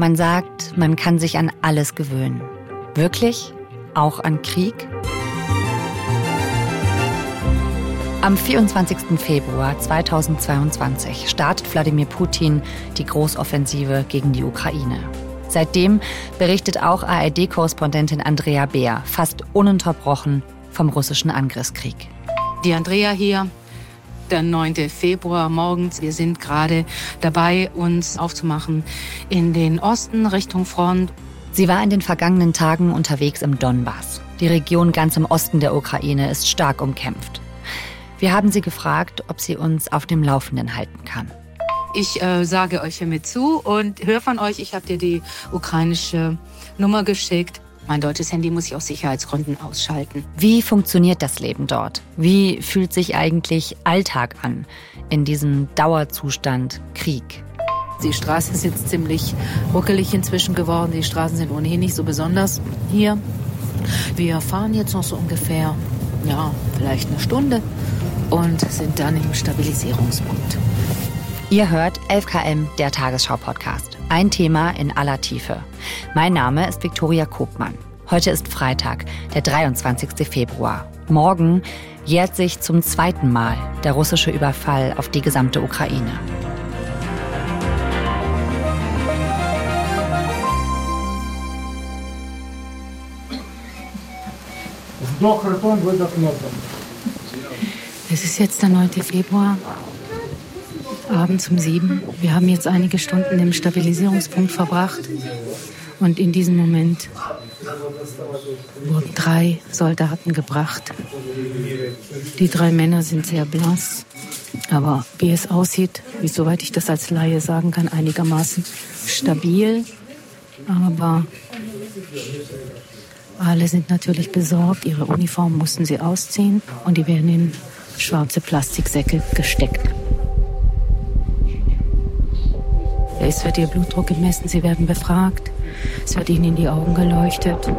Man sagt, man kann sich an alles gewöhnen. Wirklich? Auch an Krieg? Am 24. Februar 2022 startet Wladimir Putin die Großoffensive gegen die Ukraine. Seitdem berichtet auch ARD-Korrespondentin Andrea Beer fast ununterbrochen vom russischen Angriffskrieg. Die Andrea hier, der 9. Februar morgens. Wir sind gerade dabei, uns aufzumachen in den Osten Richtung Front. Sie war in den vergangenen Tagen unterwegs im Donbass. Die Region ganz im Osten der Ukraine ist stark umkämpft. Wir haben sie gefragt, ob sie uns auf dem Laufenden halten kann. Ich äh, sage euch hiermit zu und höre von euch, ich habe dir die ukrainische Nummer geschickt. Mein deutsches Handy muss ich aus Sicherheitsgründen ausschalten. Wie funktioniert das Leben dort? Wie fühlt sich eigentlich Alltag an in diesem Dauerzustand Krieg? Die Straße ist jetzt ziemlich ruckelig inzwischen geworden. Die Straßen sind ohnehin nicht so besonders hier. Wir fahren jetzt noch so ungefähr, ja, vielleicht eine Stunde und sind dann im Stabilisierungspunkt. Ihr hört 11KM, der Tagesschau-Podcast. Ein Thema in aller Tiefe. Mein Name ist Viktoria Kopmann. Heute ist Freitag, der 23. Februar. Morgen jährt sich zum zweiten Mal der russische Überfall auf die gesamte Ukraine. Es ist jetzt der 9. Februar, abends um sieben. Wir haben jetzt einige Stunden im Stabilisierungspunkt verbracht. Und in diesem Moment wurden drei Soldaten gebracht. Die drei Männer sind sehr blass, aber wie es aussieht, wie soweit ich das als Laie sagen kann, einigermaßen stabil. Aber alle sind natürlich besorgt. Ihre Uniform mussten sie ausziehen und die werden in schwarze Plastiksäcke gesteckt. Es wird ihr Blutdruck gemessen, sie werden befragt, es wird ihnen in die Augen geleuchtet.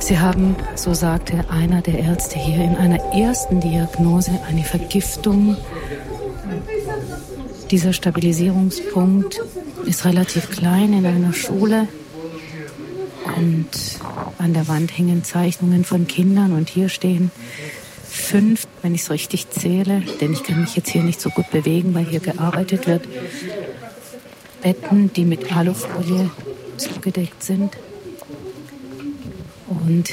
Sie haben, so sagte einer der Ärzte hier, in einer ersten Diagnose eine Vergiftung. Dieser Stabilisierungspunkt ist relativ klein in einer Schule und an der Wand hängen Zeichnungen von Kindern und hier stehen fünf, wenn ich es richtig zähle, denn ich kann mich jetzt hier nicht so gut bewegen, weil hier gearbeitet wird, Betten, die mit Alufolie zugedeckt sind und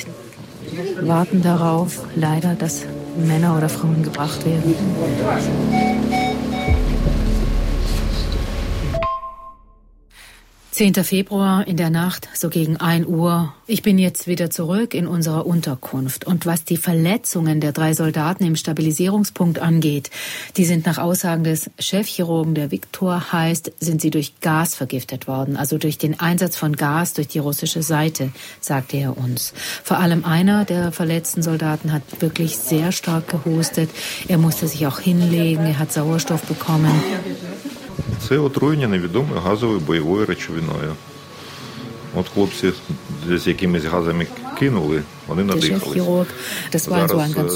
warten darauf, leider, dass Männer oder Frauen gebracht werden. 10. Februar in der Nacht, so gegen 1 Uhr. Ich bin jetzt wieder zurück in unserer Unterkunft. Und was die Verletzungen der drei Soldaten im Stabilisierungspunkt angeht, die sind nach Aussagen des Chefchirurgen, der Viktor heißt, sind sie durch Gas vergiftet worden. Also durch den Einsatz von Gas durch die russische Seite, sagte er uns. Vor allem einer der verletzten Soldaten hat wirklich sehr stark gehustet. Er musste sich auch hinlegen, er hat Sauerstoff bekommen. Це отруєння невідомою газовою бойовою речовиною. От хлопці з якимись газами кинули, вони надихались. Das war so ein ganz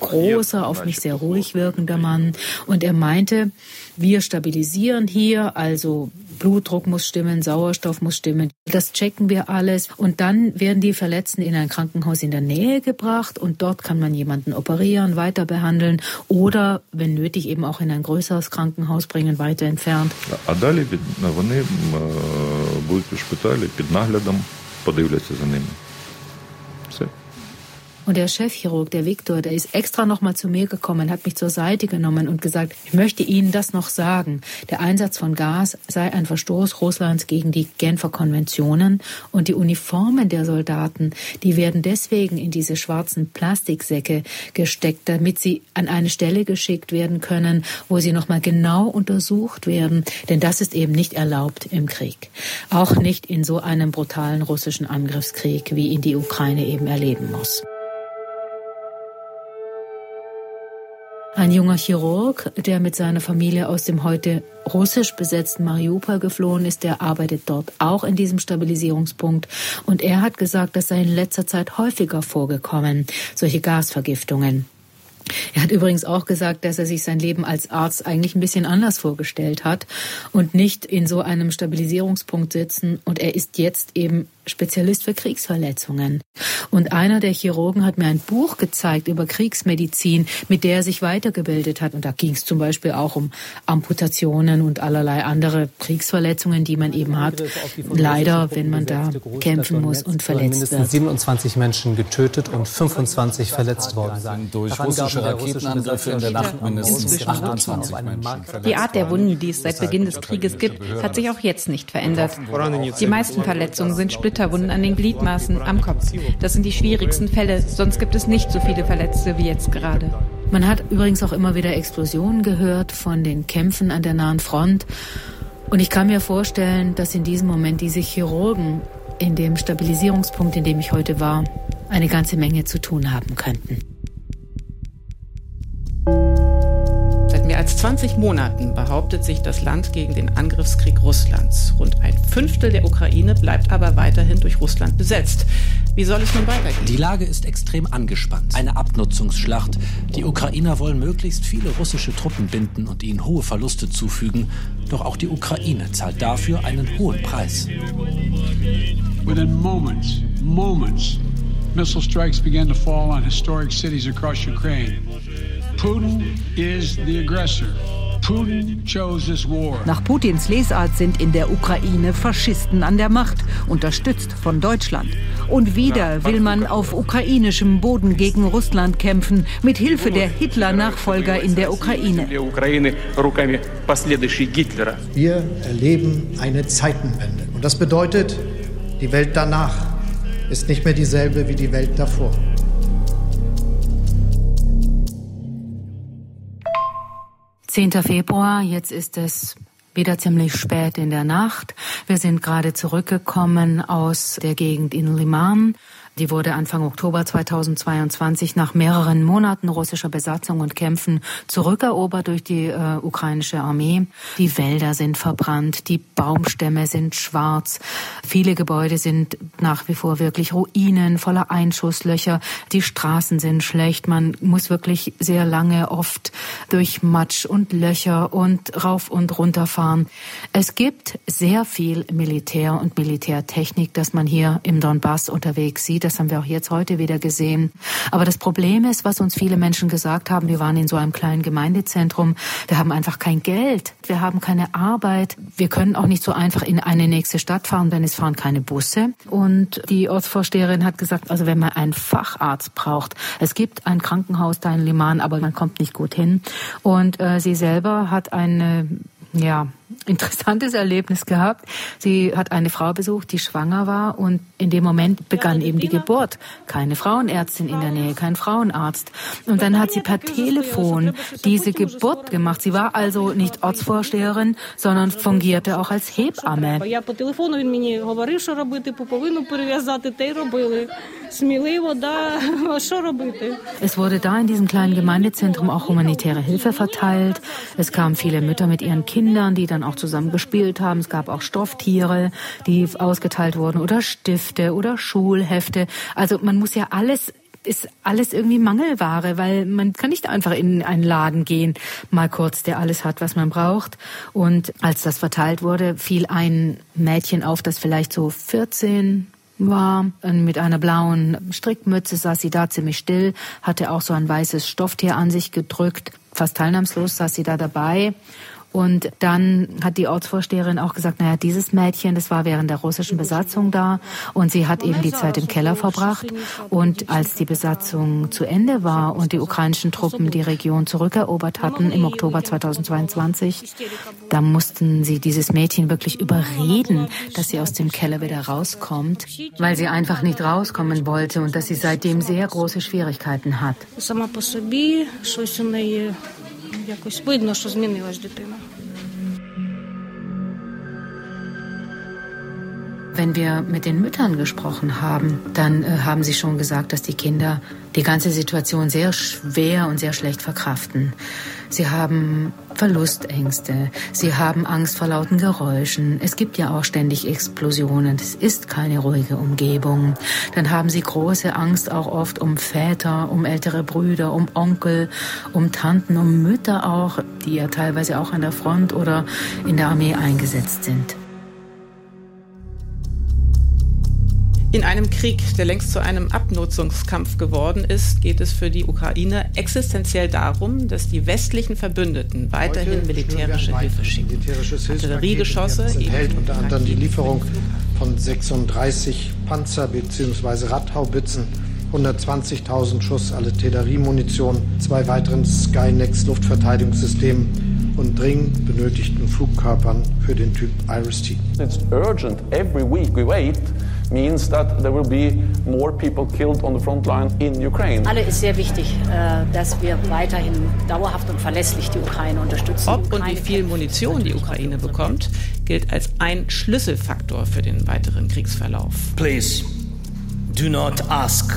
großer, auf mich sehr ruhig wirkender Mann. Und er meinte, wir stabilisieren hier, also Blutdruck muss stimmen, Sauerstoff muss stimmen. Das checken wir alles. Und dann werden die Verletzten in ein Krankenhaus in der Nähe gebracht und dort kann man jemanden operieren, weiter behandeln oder, wenn nötig, eben auch in ein größeres Krankenhaus bringen, weiter entfernt. А далі вони будуть у шпиталі під наглядом, подивляться за ними. Und der Chefchirurg, der Viktor, der ist extra nochmal zu mir gekommen, hat mich zur Seite genommen und gesagt, ich möchte Ihnen das noch sagen. Der Einsatz von Gas sei ein Verstoß Russlands gegen die Genfer Konventionen und die Uniformen der Soldaten, die werden deswegen in diese schwarzen Plastiksäcke gesteckt, damit sie an eine Stelle geschickt werden können, wo sie nochmal genau untersucht werden. Denn das ist eben nicht erlaubt im Krieg. Auch nicht in so einem brutalen russischen Angriffskrieg, wie ihn die Ukraine eben erleben muss. Ein junger Chirurg, der mit seiner Familie aus dem heute russisch besetzten Mariupol geflohen ist, der arbeitet dort auch in diesem Stabilisierungspunkt. Und er hat gesagt, das sei in letzter Zeit häufiger vorgekommen, solche Gasvergiftungen. Er hat übrigens auch gesagt, dass er sich sein Leben als Arzt eigentlich ein bisschen anders vorgestellt hat und nicht in so einem Stabilisierungspunkt sitzen. Und er ist jetzt eben Spezialist für Kriegsverletzungen. Und einer der Chirurgen hat mir ein Buch gezeigt über Kriegsmedizin, mit der er sich weitergebildet hat. Und da ging es zum Beispiel auch um Amputationen und allerlei andere Kriegsverletzungen, die man eben hat. Leider, wenn man da kämpfen muss und verletzt wird. 27 Menschen getötet und 25 verletzt worden sein. Durch russische Raketenangriffe in der Nacht mindestens 28 Menschen. Die Art der Wunden, die es seit Beginn des Krieges gibt, hat sich auch jetzt nicht verändert. Die meisten Verletzungen sind Splitterwunden an den Gliedmaßen am Kopf. Das sind die schwierigsten Fälle, sonst gibt es nicht so viele Verletzte wie jetzt gerade. Man hat übrigens auch immer wieder Explosionen gehört von den Kämpfen an der nahen Front. Und ich kann mir vorstellen, dass in diesem Moment diese Chirurgen in dem Stabilisierungspunkt, in dem ich heute war, eine ganze Menge zu tun haben könnten. Als 20 Monaten behauptet sich das Land gegen den Angriffskrieg Russlands. Rund ein Fünftel der Ukraine bleibt aber weiterhin durch Russland besetzt. Wie soll es nun weitergehen? Die Lage ist extrem angespannt. Eine Abnutzungsschlacht. Die Ukrainer wollen möglichst viele russische Truppen binden und ihnen hohe Verluste zufügen. Doch auch die Ukraine zahlt dafür einen hohen Preis. Within moments, moments, missile strikes began to fall on historic cities across Ukraine. Putin is the aggressor. Putin chose this war. Nach Putins Lesart sind in der Ukraine Faschisten an der Macht, unterstützt von Deutschland. Und wieder will man auf ukrainischem Boden gegen Russland kämpfen, mit Hilfe der Hitler-Nachfolger in der Ukraine. Wir erleben eine Zeitenwende. Und das bedeutet, die Welt danach ist nicht mehr dieselbe wie die Welt davor. 10. Februar, jetzt ist es wieder ziemlich spät in der Nacht. Wir sind gerade zurückgekommen aus der Gegend in Liman. Die wurde Anfang Oktober 2022 nach mehreren Monaten russischer Besatzung und Kämpfen zurückerobert durch die äh, ukrainische Armee. Die Wälder sind verbrannt, die Baumstämme sind schwarz, viele Gebäude sind nach wie vor wirklich Ruinen voller Einschusslöcher, die Straßen sind schlecht, man muss wirklich sehr lange oft durch Matsch und Löcher und rauf und runter fahren. Es gibt sehr viel Militär und Militärtechnik, das man hier im Donbass unterwegs sieht. Das haben wir auch jetzt heute wieder gesehen. Aber das Problem ist, was uns viele Menschen gesagt haben, wir waren in so einem kleinen Gemeindezentrum, wir haben einfach kein Geld, wir haben keine Arbeit, wir können auch nicht so einfach in eine nächste Stadt fahren, denn es fahren keine Busse. Und die Ortsvorsteherin hat gesagt, also wenn man einen Facharzt braucht, es gibt ein Krankenhaus da in Liman, aber man kommt nicht gut hin. Und äh, sie selber hat eine ja, interessantes Erlebnis gehabt. Sie hat eine Frau besucht, die schwanger war und in dem Moment begann eben die Geburt. Keine Frauenärztin in der Nähe, kein Frauenarzt. Und dann hat sie per Telefon diese Geburt gemacht. Sie war also nicht Ortsvorsteherin, sondern fungierte auch als Hebamme. Es wurde da in diesem kleinen Gemeindezentrum auch humanitäre Hilfe verteilt. Es kamen viele Mütter mit ihren Kindern, die dann auch zusammen gespielt haben. Es gab auch Stofftiere, die ausgeteilt wurden oder Stifte oder Schulhefte. Also man muss ja alles ist alles irgendwie Mangelware, weil man kann nicht einfach in einen Laden gehen, mal kurz, der alles hat, was man braucht. Und als das verteilt wurde, fiel ein Mädchen auf, das vielleicht so 14 war. Mit einer blauen Strickmütze saß sie da ziemlich still, hatte auch so ein weißes Stofftier an sich gedrückt. Fast teilnahmslos saß sie da dabei und dann hat die Ortsvorsteherin auch gesagt, naja, dieses Mädchen, das war während der russischen Besatzung da und sie hat eben die Zeit im Keller verbracht. Und als die Besatzung zu Ende war und die ukrainischen Truppen die Region zurückerobert hatten im Oktober 2022, da mussten sie dieses Mädchen wirklich überreden, dass sie aus dem Keller wieder rauskommt, weil sie einfach nicht rauskommen wollte und dass sie seitdem sehr große Schwierigkeiten hat. Якось видно, що змінилась дитина. Wenn wir mit den Müttern gesprochen haben, dann äh, haben sie schon gesagt, dass die Kinder die ganze Situation sehr schwer und sehr schlecht verkraften. Sie haben Verlustängste. Sie haben Angst vor lauten Geräuschen. Es gibt ja auch ständig Explosionen. Es ist keine ruhige Umgebung. Dann haben sie große Angst auch oft um Väter, um ältere Brüder, um Onkel, um Tanten, um Mütter auch, die ja teilweise auch an der Front oder in der Armee eingesetzt sind. In einem Krieg, der längst zu einem Abnutzungskampf geworden ist, geht es für die Ukraine existenziell darum, dass die westlichen Verbündeten weiterhin militärische Hilfe schicken. Artilleriegeschosse enthält unter anderem die Lieferung von 36 Panzer- bzw. Radhaubitzen, 120.000 Schuss Artilleriemunition, zwei weiteren Skynex Luftverteidigungssystemen und dringend benötigten Flugkörpern für den Typ Iris-T. It's urgent. Every week we wait means that there will be more people killed on the front line in Ukraine. Alle ist sehr wichtig, äh, dass wir weiterhin dauerhaft und verlässlich die Ukraine unterstützen. Ob und wie viel Munition die Ukraine bekommt, gilt als ein Schlüsselfaktor für den weiteren Kriegsverlauf. Please do not ask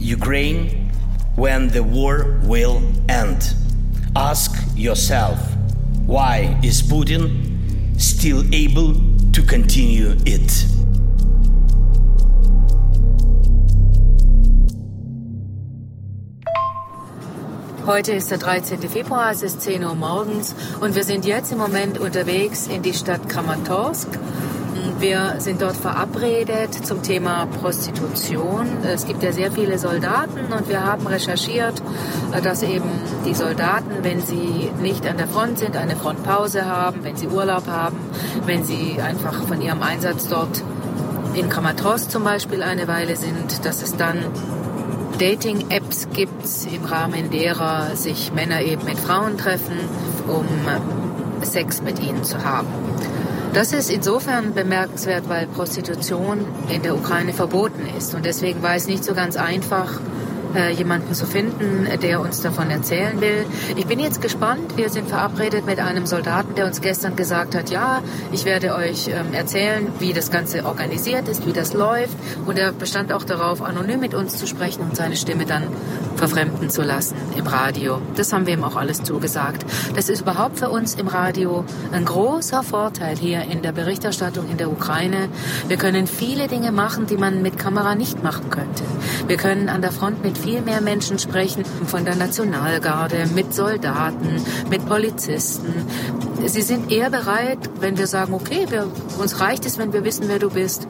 Ukraine when the war will end. Ask yourself, why is Putin still able to continue it? Heute ist der 13. Februar, es ist 10 Uhr morgens und wir sind jetzt im Moment unterwegs in die Stadt Kramatorsk. Wir sind dort verabredet zum Thema Prostitution. Es gibt ja sehr viele Soldaten und wir haben recherchiert, dass eben die Soldaten, wenn sie nicht an der Front sind, eine Frontpause haben, wenn sie Urlaub haben, wenn sie einfach von ihrem Einsatz dort in Kramatorsk zum Beispiel eine Weile sind, dass es dann Dating-Apps gibt, im Rahmen derer sich Männer eben mit Frauen treffen, um Sex mit ihnen zu haben. Das ist insofern bemerkenswert, weil Prostitution in der Ukraine verboten ist. Und deswegen war es nicht so ganz einfach, äh, jemanden zu finden, der uns davon erzählen will. Ich bin jetzt gespannt. Wir sind verabredet mit einem Soldaten, der uns gestern gesagt hat, ja, ich werde euch ähm, erzählen, wie das Ganze organisiert ist, wie das läuft. Und er bestand auch darauf, anonym mit uns zu sprechen und seine Stimme dann verfremden zu lassen im Radio. Das haben wir ihm auch alles zugesagt. Das ist überhaupt für uns im Radio ein großer Vorteil hier in der Berichterstattung in der Ukraine. Wir können viele Dinge machen, die man mit Kamera nicht machen könnte. Wir können an der Front mit viel mehr Menschen sprechen, von der Nationalgarde, mit Soldaten, mit Polizisten. Sie sind eher bereit, wenn wir sagen, okay, wir, uns reicht es, wenn wir wissen, wer du bist.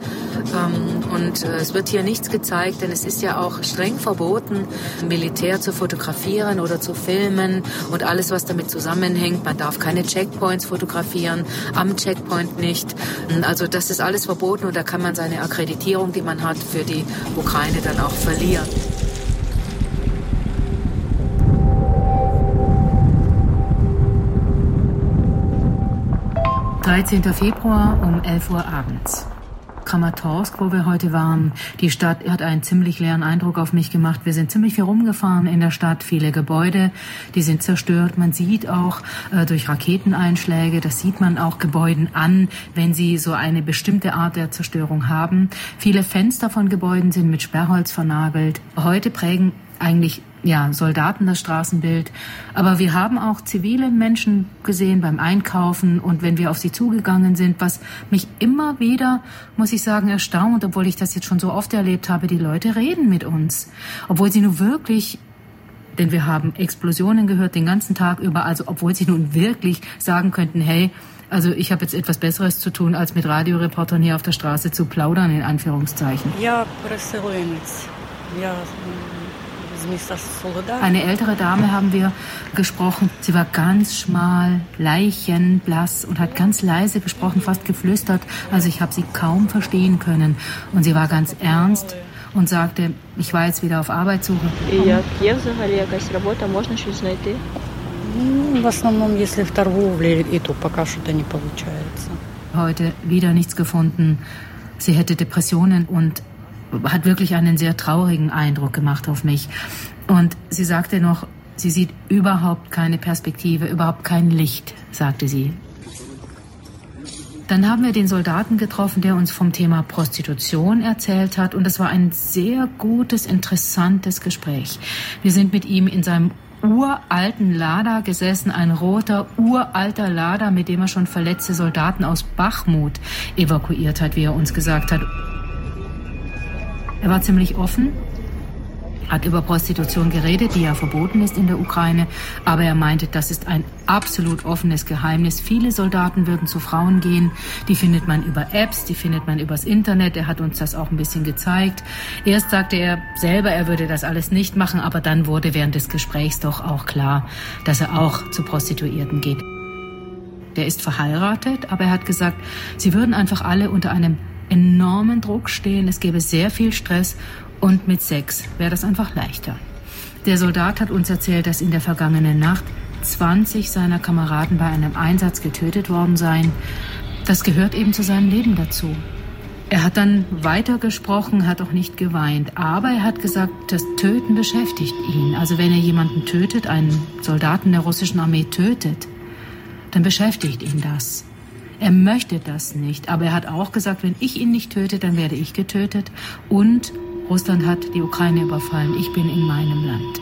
Ähm, und äh, es wird hier nichts gezeigt, denn es ist ja auch streng verboten, Militär zu fotografieren oder zu filmen und alles, was damit zusammenhängt. Man darf keine Checkpoints fotografieren, am Checkpoint nicht. Also das ist alles verboten und da kann man seine Akkreditierung, die man hat, für die Ukraine dann auch verlieren. 13. Februar um 11 Uhr abends. Kramatorsk, wo wir heute waren. Die Stadt hat einen ziemlich leeren Eindruck auf mich gemacht. Wir sind ziemlich viel rumgefahren in der Stadt, viele Gebäude, die sind zerstört. Man sieht auch äh, durch Raketeneinschläge, das sieht man auch Gebäuden an, wenn sie so eine bestimmte Art der Zerstörung haben. Viele Fenster von Gebäuden sind mit Sperrholz vernagelt. Heute prägen eigentlich ja, Soldaten das Straßenbild. Aber wir haben auch zivile Menschen gesehen beim Einkaufen und wenn wir auf sie zugegangen sind, was mich immer wieder, muss ich sagen, erstaunt, obwohl ich das jetzt schon so oft erlebt habe, die Leute reden mit uns. Obwohl sie nun wirklich denn wir haben Explosionen gehört den ganzen Tag über, also obwohl sie nun wirklich sagen könnten, hey, also ich habe jetzt etwas Besseres zu tun, als mit Radioreportern hier auf der Straße zu plaudern, in Anführungszeichen. Ja, Ja, eine ältere Dame haben wir gesprochen. Sie war ganz schmal, leichenblass und hat ganz leise gesprochen, fast geflüstert. Also ich habe sie kaum verstehen können. Und sie war ganz ernst und sagte, ich war jetzt wieder auf Arbeitssuche. Heute wieder nichts gefunden. Sie hätte Depressionen und hat wirklich einen sehr traurigen Eindruck gemacht auf mich. Und sie sagte noch, sie sieht überhaupt keine Perspektive, überhaupt kein Licht, sagte sie. Dann haben wir den Soldaten getroffen, der uns vom Thema Prostitution erzählt hat. Und es war ein sehr gutes, interessantes Gespräch. Wir sind mit ihm in seinem uralten Lada gesessen, ein roter, uralter Lada, mit dem er schon verletzte Soldaten aus Bachmut evakuiert hat, wie er uns gesagt hat. Er war ziemlich offen, hat über Prostitution geredet, die ja verboten ist in der Ukraine, aber er meinte, das ist ein absolut offenes Geheimnis. Viele Soldaten würden zu Frauen gehen, die findet man über Apps, die findet man übers Internet. Er hat uns das auch ein bisschen gezeigt. Erst sagte er selber, er würde das alles nicht machen, aber dann wurde während des Gesprächs doch auch klar, dass er auch zu Prostituierten geht. Der ist verheiratet, aber er hat gesagt, sie würden einfach alle unter einem enormen Druck stehen, es gäbe sehr viel Stress und mit Sex wäre das einfach leichter. Der Soldat hat uns erzählt, dass in der vergangenen Nacht 20 seiner Kameraden bei einem Einsatz getötet worden seien. Das gehört eben zu seinem Leben dazu. Er hat dann weitergesprochen, hat auch nicht geweint, aber er hat gesagt, das Töten beschäftigt ihn. Also wenn er jemanden tötet, einen Soldaten der russischen Armee tötet, dann beschäftigt ihn das. Er möchte das nicht, aber er hat auch gesagt, wenn ich ihn nicht töte, dann werde ich getötet und Russland hat die Ukraine überfallen. Ich bin in meinem Land.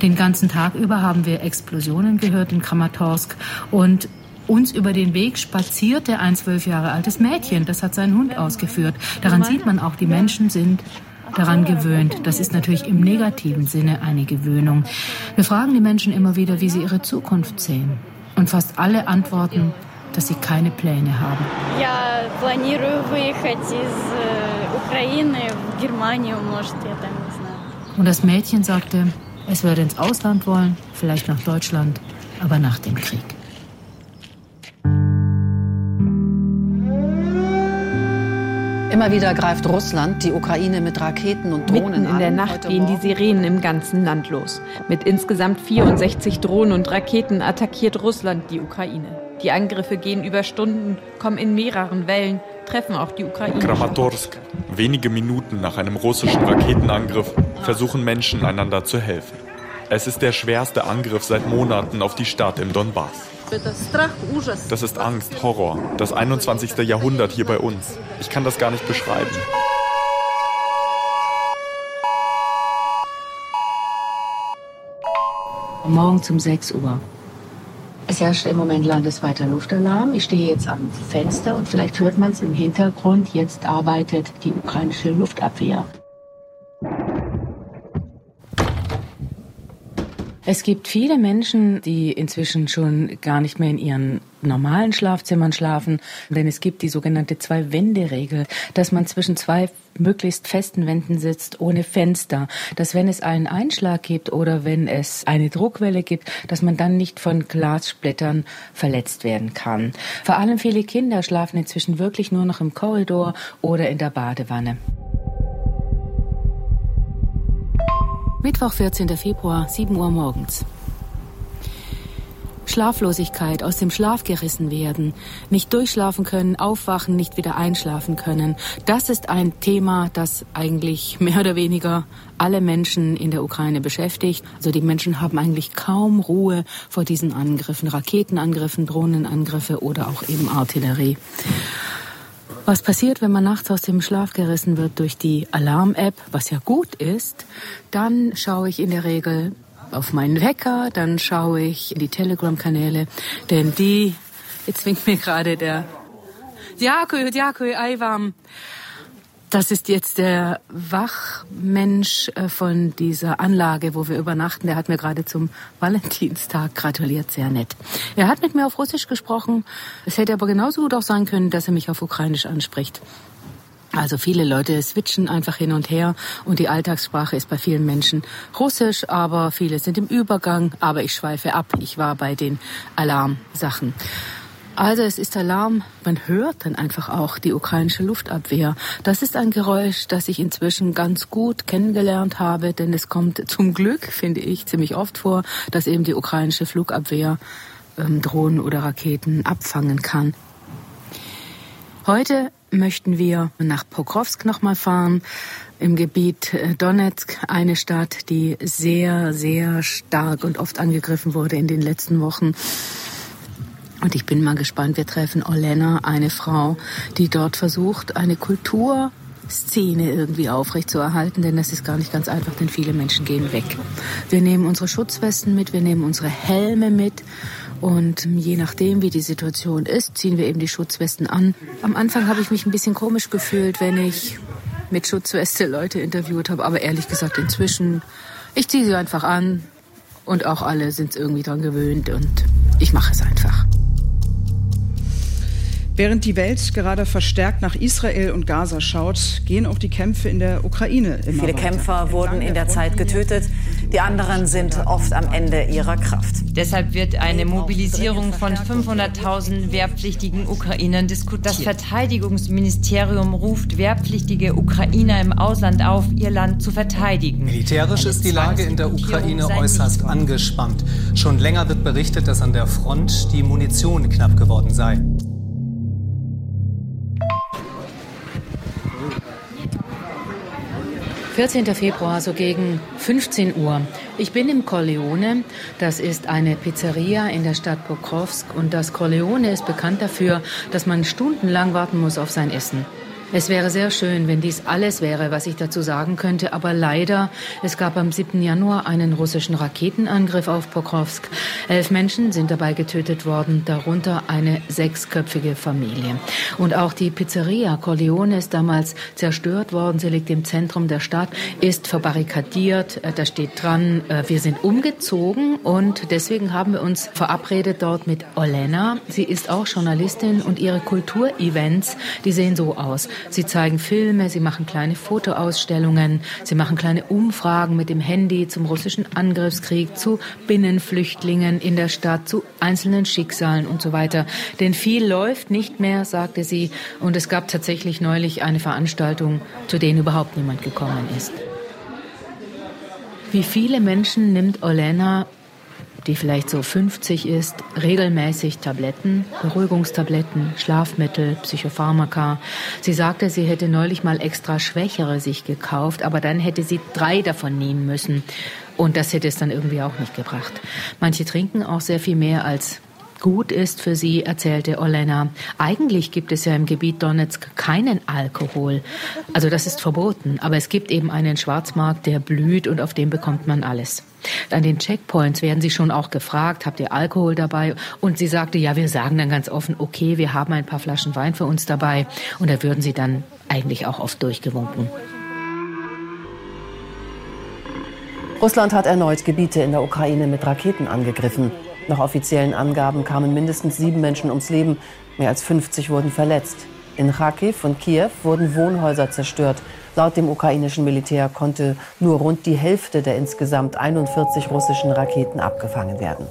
Den ganzen Tag über haben wir Explosionen gehört in Kramatorsk und uns über den Weg spazierte ein zwölf Jahre altes Mädchen. Das hat seinen Hund ausgeführt. Daran sieht man auch, die Menschen sind daran gewöhnt. Das ist natürlich im negativen Sinne eine Gewöhnung. Wir fragen die Menschen immer wieder, wie sie ihre Zukunft sehen. Und fast alle antworten, dass sie keine Pläne haben. Я планирую выехать из Украины в Германию, может, я там не знаю. Und das Mädchen sagte, es würde ins Ausland wollen, vielleicht nach Deutschland, aber nach dem Krieg. Immer wieder greift Russland die Ukraine mit Raketen und Drohnen Mitten in der Nacht gehen die Sirenen im ganzen Land los. Mit insgesamt 64 Drohnen und Raketen attackiert Russland die Ukraine. Die Angriffe gehen über Stunden, kommen in mehreren Wellen, treffen auch die Ukraine. Kramatorsk. Wenige Minuten nach einem russischen Raketenangriff versuchen Menschen einander zu helfen. Es ist der schwerste Angriff seit Monaten auf die Stadt im Donbass. Das ist Angst, Horror, das 21. Jahrhundert hier bei uns. Ich kann das gar nicht beschreiben. Morgen um 6 Uhr. Es herrscht im Moment landesweiter Luftalarm. Ich stehe jetzt am Fenster und vielleicht hört man es im Hintergrund. Jetzt arbeitet die ukrainische Luftabwehr. Es gibt viele Menschen, die inzwischen schon gar nicht mehr in ihren normalen Schlafzimmern schlafen, denn es gibt die sogenannte Zwei-Wände-Regel, dass man zwischen zwei möglichst festen Wänden sitzt, ohne Fenster, dass wenn es einen Einschlag gibt oder wenn es eine Druckwelle gibt, dass man dann nicht von Glassplittern verletzt werden kann. Vor allem viele Kinder schlafen inzwischen wirklich nur noch im Korridor oder in der Badewanne. Mittwoch, 14. Februar, 7 Uhr morgens. Schlaflosigkeit, aus dem Schlaf gerissen werden, nicht durchschlafen können, aufwachen, nicht wieder einschlafen können. Das ist ein Thema, das eigentlich mehr oder weniger alle Menschen in der Ukraine beschäftigt. Also die Menschen haben eigentlich kaum Ruhe vor diesen Angriffen, Raketenangriffen, Drohnenangriffe oder auch eben Artillerie. Was passiert, wenn man nachts aus dem Schlaf gerissen wird durch die Alarm-App, was ja gut ist, dann schaue ich in der Regel auf meinen Wecker, dann schaue ich in die Telegram-Kanäle, denn die, jetzt winkt mir gerade der Jakö, Jakö, Aiwam. Das ist jetzt der Wachmensch äh, von dieser Anlage, wo wir übernachten. Der hat mir gerade zum Valentinstag gratuliert, sehr nett. Er hat mit mir auf Russisch gesprochen. Es hätte aber genauso gut auch sein können, dass er mich auf Ukrainisch anspricht. Also viele Leute switchen einfach hin und her und die Alltagssprache ist bei vielen Menschen Russisch, aber viele sind im Übergang. Aber ich schweife ab. Ich war bei den Alarmsachen. Also es ist Alarm. Man hört dann einfach auch die ukrainische Luftabwehr. Das ist ein Geräusch, das ich inzwischen ganz gut kennengelernt habe, denn es kommt zum Glück, finde ich, ziemlich oft vor, dass eben die ukrainische Flugabwehr ähm, Drohnen oder Raketen abfangen kann. Heute möchten wir nach Pokrovsk nochmal fahren, im Gebiet äh, Donetsk, eine Stadt, die sehr, sehr stark und oft angegriffen wurde in den letzten Wochen. Und ich bin mal gespannt, wir treffen Olena, eine Frau, die dort versucht, eine Kultur Szene irgendwie aufrechtzuerhalten, denn das ist gar nicht ganz einfach, denn viele Menschen gehen weg. Wir nehmen unsere Schutzwesten mit, wir nehmen unsere Helme mit und je nachdem, wie die Situation ist, ziehen wir eben die Schutzwesten an. Am Anfang habe ich mich ein bisschen komisch gefühlt, wenn ich mit Schutzweste Leute interviewt habe, aber ehrlich gesagt inzwischen, ich ziehe sie einfach an und auch alle sind irgendwie dran gewöhnt und ich mache es einfach. Während die Welt gerade verstärkt nach Israel und Gaza schaut, gehen auch die Kämpfe in der Ukraine immer Viele weiter. Kämpfer wurden in der Zeit getötet. Die anderen sind oft am Ende ihrer Kraft. Deshalb wird eine Mobilisierung von 500.000 wehrpflichtigen Ukrainern diskutiert. Das Verteidigungsministerium ruft wehrpflichtige Ukrainer im Ausland auf, ihr Land zu verteidigen. Militärisch ist die Lage in der Ukraine äußerst angespannt. Schon länger wird berichtet, dass an der Front die Munition knapp geworden sei. 14. Februar, so gegen 15 Uhr. Ich bin im Corleone. Das ist eine Pizzeria in der Stadt Pokrovsk. Und das Corleone ist bekannt dafür, dass man stundenlang warten muss auf sein Essen. Es wäre sehr schön, wenn dies alles wäre, was ich dazu sagen könnte, aber leider, es gab am 7. Januar einen russischen Raketenangriff auf Pokrovsk. Elf Menschen sind dabei getötet worden, darunter eine sechsköpfige Familie. Und auch die Pizzeria Corleone ist damals zerstört worden. Sie liegt im Zentrum der Stadt, ist verbarrikadiert, äh, da steht dran, äh, wir sind umgezogen und deswegen haben wir uns verabredet dort mit Olena. Sie ist auch Journalistin und ihre Kulturevents, die sehen so aus. Sie zeigen Filme, sie machen kleine Fotoausstellungen, sie machen kleine Umfragen mit dem Handy zum russischen Angriffskrieg, zu Binnenflüchtlingen in der Stadt, zu einzelnen Schicksalen und so weiter. Denn viel läuft nicht mehr, sagte sie, und es gab tatsächlich neulich eine Veranstaltung, zu denen überhaupt niemand gekommen ist. Wie viele Menschen nimmt Olena die vielleicht so 50 ist, regelmäßig Tabletten, Beruhigungstabletten, Schlafmittel, Psychopharmaka. Sie sagte, sie hätte neulich mal extra Schwächere sich gekauft, aber dann hätte sie drei davon nehmen müssen. Und das hätte es dann irgendwie auch nicht gebracht. Manche trinken auch sehr viel mehr als gut ist für sie, erzählte Olena. Eigentlich gibt es ja im Gebiet Donetsk keinen Alkohol. Also das ist verboten. Aber es gibt eben einen Schwarzmarkt, der blüht und auf dem bekommt man alles. An den Checkpoints werden sie schon auch gefragt, habt ihr Alkohol dabei? Und sie sagte, ja, wir sagen dann ganz offen, okay, wir haben ein paar Flaschen Wein für uns dabei. Und da würden sie dann eigentlich auch oft durchgewunken. Russland hat erneut Gebiete in der Ukraine mit Raketen angegriffen. Nach offiziellen Angaben kamen mindestens sieben Menschen ums Leben, mehr als 50 wurden verletzt. In Kharkiv und Kiew wurden Wohnhäuser zerstört. Laut dem ukrainischen Militär konnte nur rund die Hälfte der insgesamt 41 russischen Raketen abgefangen werden.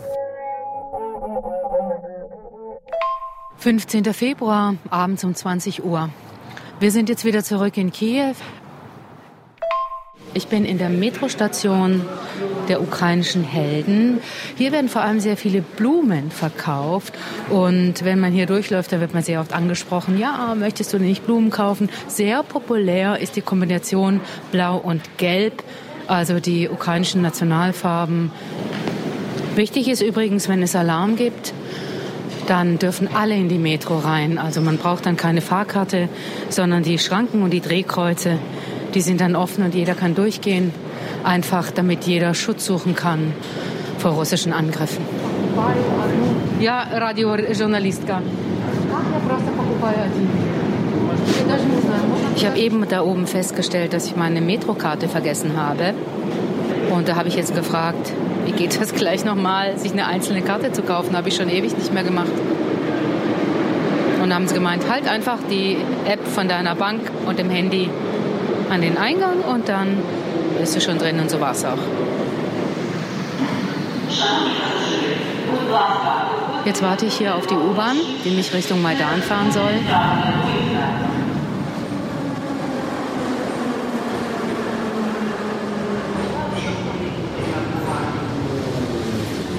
15. Februar, abends um 20 Uhr. Wir sind jetzt wieder zurück in Kiew. Ich bin in der Metrostation der ukrainischen Helden. Hier werden vor allem sehr viele Blumen verkauft. Und wenn man hier durchläuft, da wird man sehr oft angesprochen, ja, möchtest du nicht Blumen kaufen? Sehr populär ist die Kombination Blau und Gelb, also die ukrainischen Nationalfarben. Wichtig ist übrigens, wenn es Alarm gibt, dann dürfen alle in die Metro rein. Also man braucht dann keine Fahrkarte, sondern die Schranken und die Drehkreuze die sind dann offen und jeder kann durchgehen, einfach damit jeder Schutz suchen kann vor russischen Angriffen. Ja, Radiojournalistka. Ich habe eben da oben festgestellt, dass ich meine Metrokarte vergessen habe. Und da habe ich jetzt gefragt, wie geht das gleich nochmal, sich eine einzelne Karte zu kaufen? Habe ich schon ewig nicht mehr gemacht. Und haben sie gemeint, halt einfach die App von deiner Bank und dem Handy an den Eingang und dann bist du schon drin und so war es auch. Jetzt warte ich hier auf die U-Bahn, die mich Richtung Maidan fahren soll.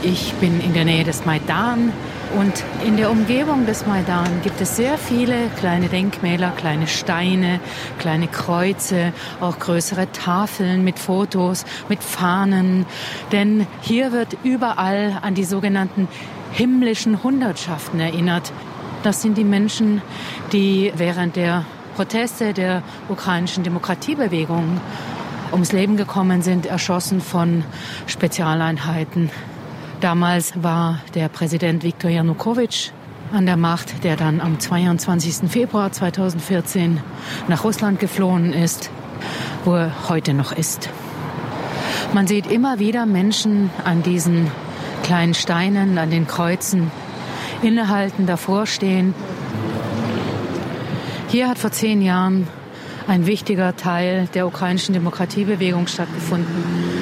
Ich bin in der Nähe des Maidan und in der Umgebung des Maidan gibt es sehr viele kleine Denkmäler, kleine Steine, kleine Kreuze, auch größere Tafeln mit Fotos, mit Fahnen. Denn hier wird überall an die sogenannten himmlischen Hundertschaften erinnert. Das sind die Menschen, die während der Proteste der ukrainischen Demokratiebewegung ums Leben gekommen sind, erschossen von Spezialeinheiten. Damals war der Präsident Viktor Janukowitsch an der Macht, der dann am 22. Februar 2014 nach Russland geflohen ist, wo er heute noch ist. Man sieht immer wieder Menschen an diesen kleinen Steinen, an den Kreuzen, innehalten, davor stehen. Hier hat vor zehn Jahren ein wichtiger Teil der ukrainischen Demokratiebewegung stattgefunden.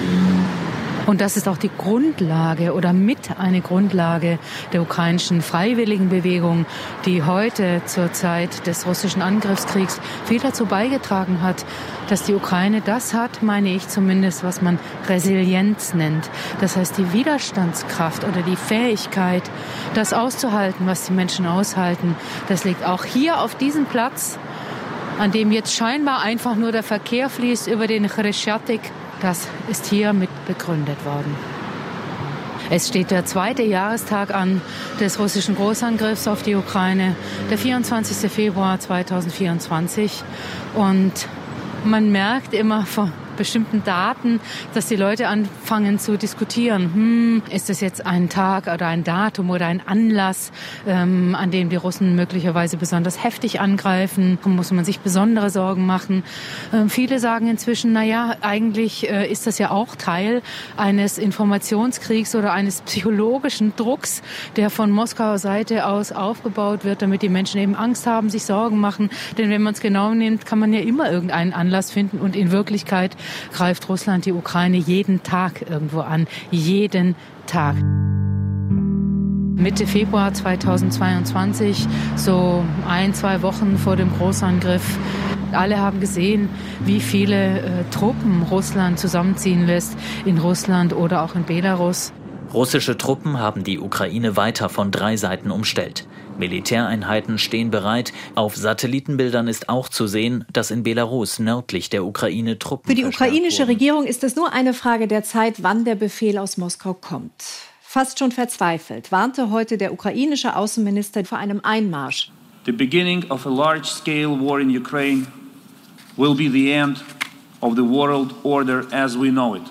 Und das ist auch die Grundlage oder mit eine Grundlage der ukrainischen Freiwilligenbewegung, die heute zur Zeit des russischen Angriffskriegs viel dazu beigetragen hat, dass die Ukraine das hat, meine ich zumindest, was man Resilienz nennt. Das heißt die Widerstandskraft oder die Fähigkeit, das auszuhalten, was die Menschen aushalten. Das liegt auch hier auf diesem Platz, an dem jetzt scheinbar einfach nur der Verkehr fließt über den Chreschatik das ist hier mit begründet worden. Es steht der zweite Jahrestag an des russischen Großangriffs auf die Ukraine, der 24. Februar 2024. Und man merkt immer von bestimmten Daten, dass die Leute anfangen zu diskutieren. Hm, ist das jetzt ein Tag oder ein Datum oder ein Anlass, ähm, an dem die Russen möglicherweise besonders heftig angreifen? Muss man sich besondere Sorgen machen? Ähm, viele sagen inzwischen, na ja, eigentlich äh, ist das ja auch Teil eines Informationskriegs oder eines psychologischen Drucks, der von Moskauer Seite aus aufgebaut wird, damit die Menschen eben Angst haben, sich Sorgen machen. Denn wenn man es genau nimmt, kann man ja immer irgendeinen Anlass finden und in Wirklichkeit greift Russland die Ukraine jeden Tag irgendwo an. Jeden Tag. Mitte Februar 2022, so ein, zwei Wochen vor dem Großangriff. Alle haben gesehen, wie viele äh, Truppen Russland zusammenziehen lässt in Russland oder auch in Belarus. Russische Truppen haben die Ukraine weiter von drei Seiten umstellt. Militäreinheiten stehen bereit. Auf Satellitenbildern ist auch zu sehen, dass in Belarus nördlich der Ukraine Truppen. Für die ukrainische Regierung ist es nur eine Frage der Zeit, wann der Befehl aus Moskau kommt. Fast schon verzweifelt warnte heute der ukrainische Außenminister vor einem Einmarsch. The beginning of a large-scale war in Ukraine will be the end of the world order as we know it.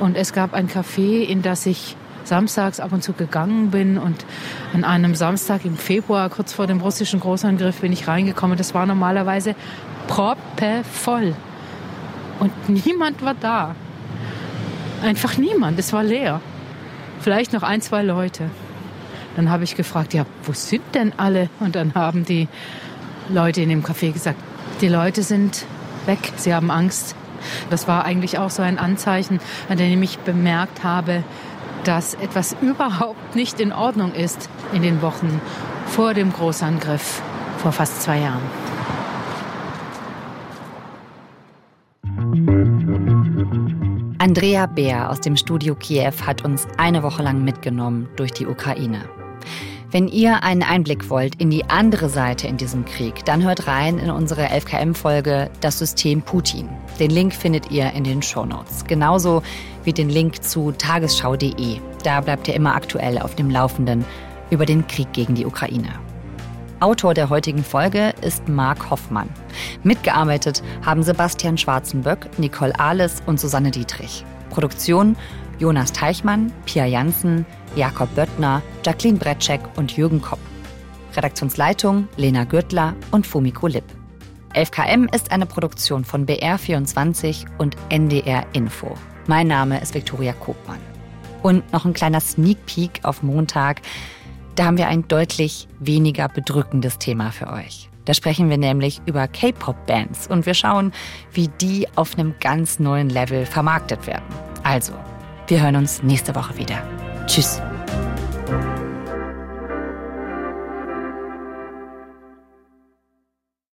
Und es gab ein Café, in das ich samstags ab und zu gegangen bin. Und an einem Samstag im Februar, kurz vor dem russischen Großangriff, bin ich reingekommen. Das war normalerweise proppevoll. Und niemand war da. Einfach niemand. Es war leer. Vielleicht noch ein, zwei Leute. Dann habe ich gefragt, ja, wo sind denn alle? Und dann haben die Leute in dem Café gesagt, die Leute sind weg, sie haben Angst. Das war eigentlich auch so ein Anzeichen, an dem ich bemerkt habe, dass etwas überhaupt nicht in Ordnung ist in den Wochen vor dem Großangriff vor fast zwei Jahren. Andrea Beer aus dem Studio Kiew hat uns eine Woche lang mitgenommen durch die Ukraine. Wenn ihr einen Einblick wollt in die andere Seite in diesem Krieg, dann hört rein in unsere 11KM-Folge Das System Putin. Den Link findet ihr in den Shownotes. Genauso wie den Link zu tagesschau.de. Da bleibt ihr immer aktuell auf dem Laufenden über den Krieg gegen die Ukraine. Autor der heutigen Folge ist Marc Hoffmann. Mitgearbeitet haben Sebastian Schwarzenböck, Nicole Ahles und Susanne Dietrich. Produktion Jonas Teichmann, Pia Janssen, Jakob Böttner, Jacqueline Bretschek und Jürgen Kopp. Redaktionsleitung Lena Gürtler und Fumiko Lipp. 11KM ist eine Produktion von BR24 und NDR Info. Mein Name ist Viktoria Kopmann. Und noch ein kleiner Sneak Peek auf Montag. Da haben wir ein deutlich weniger bedrückendes Thema für euch. Da sprechen wir nämlich über K-Pop-Bands und wir schauen, wie die auf einem ganz neuen Level vermarktet werden. Also, wir hören uns nächste Woche wieder. Tschüss.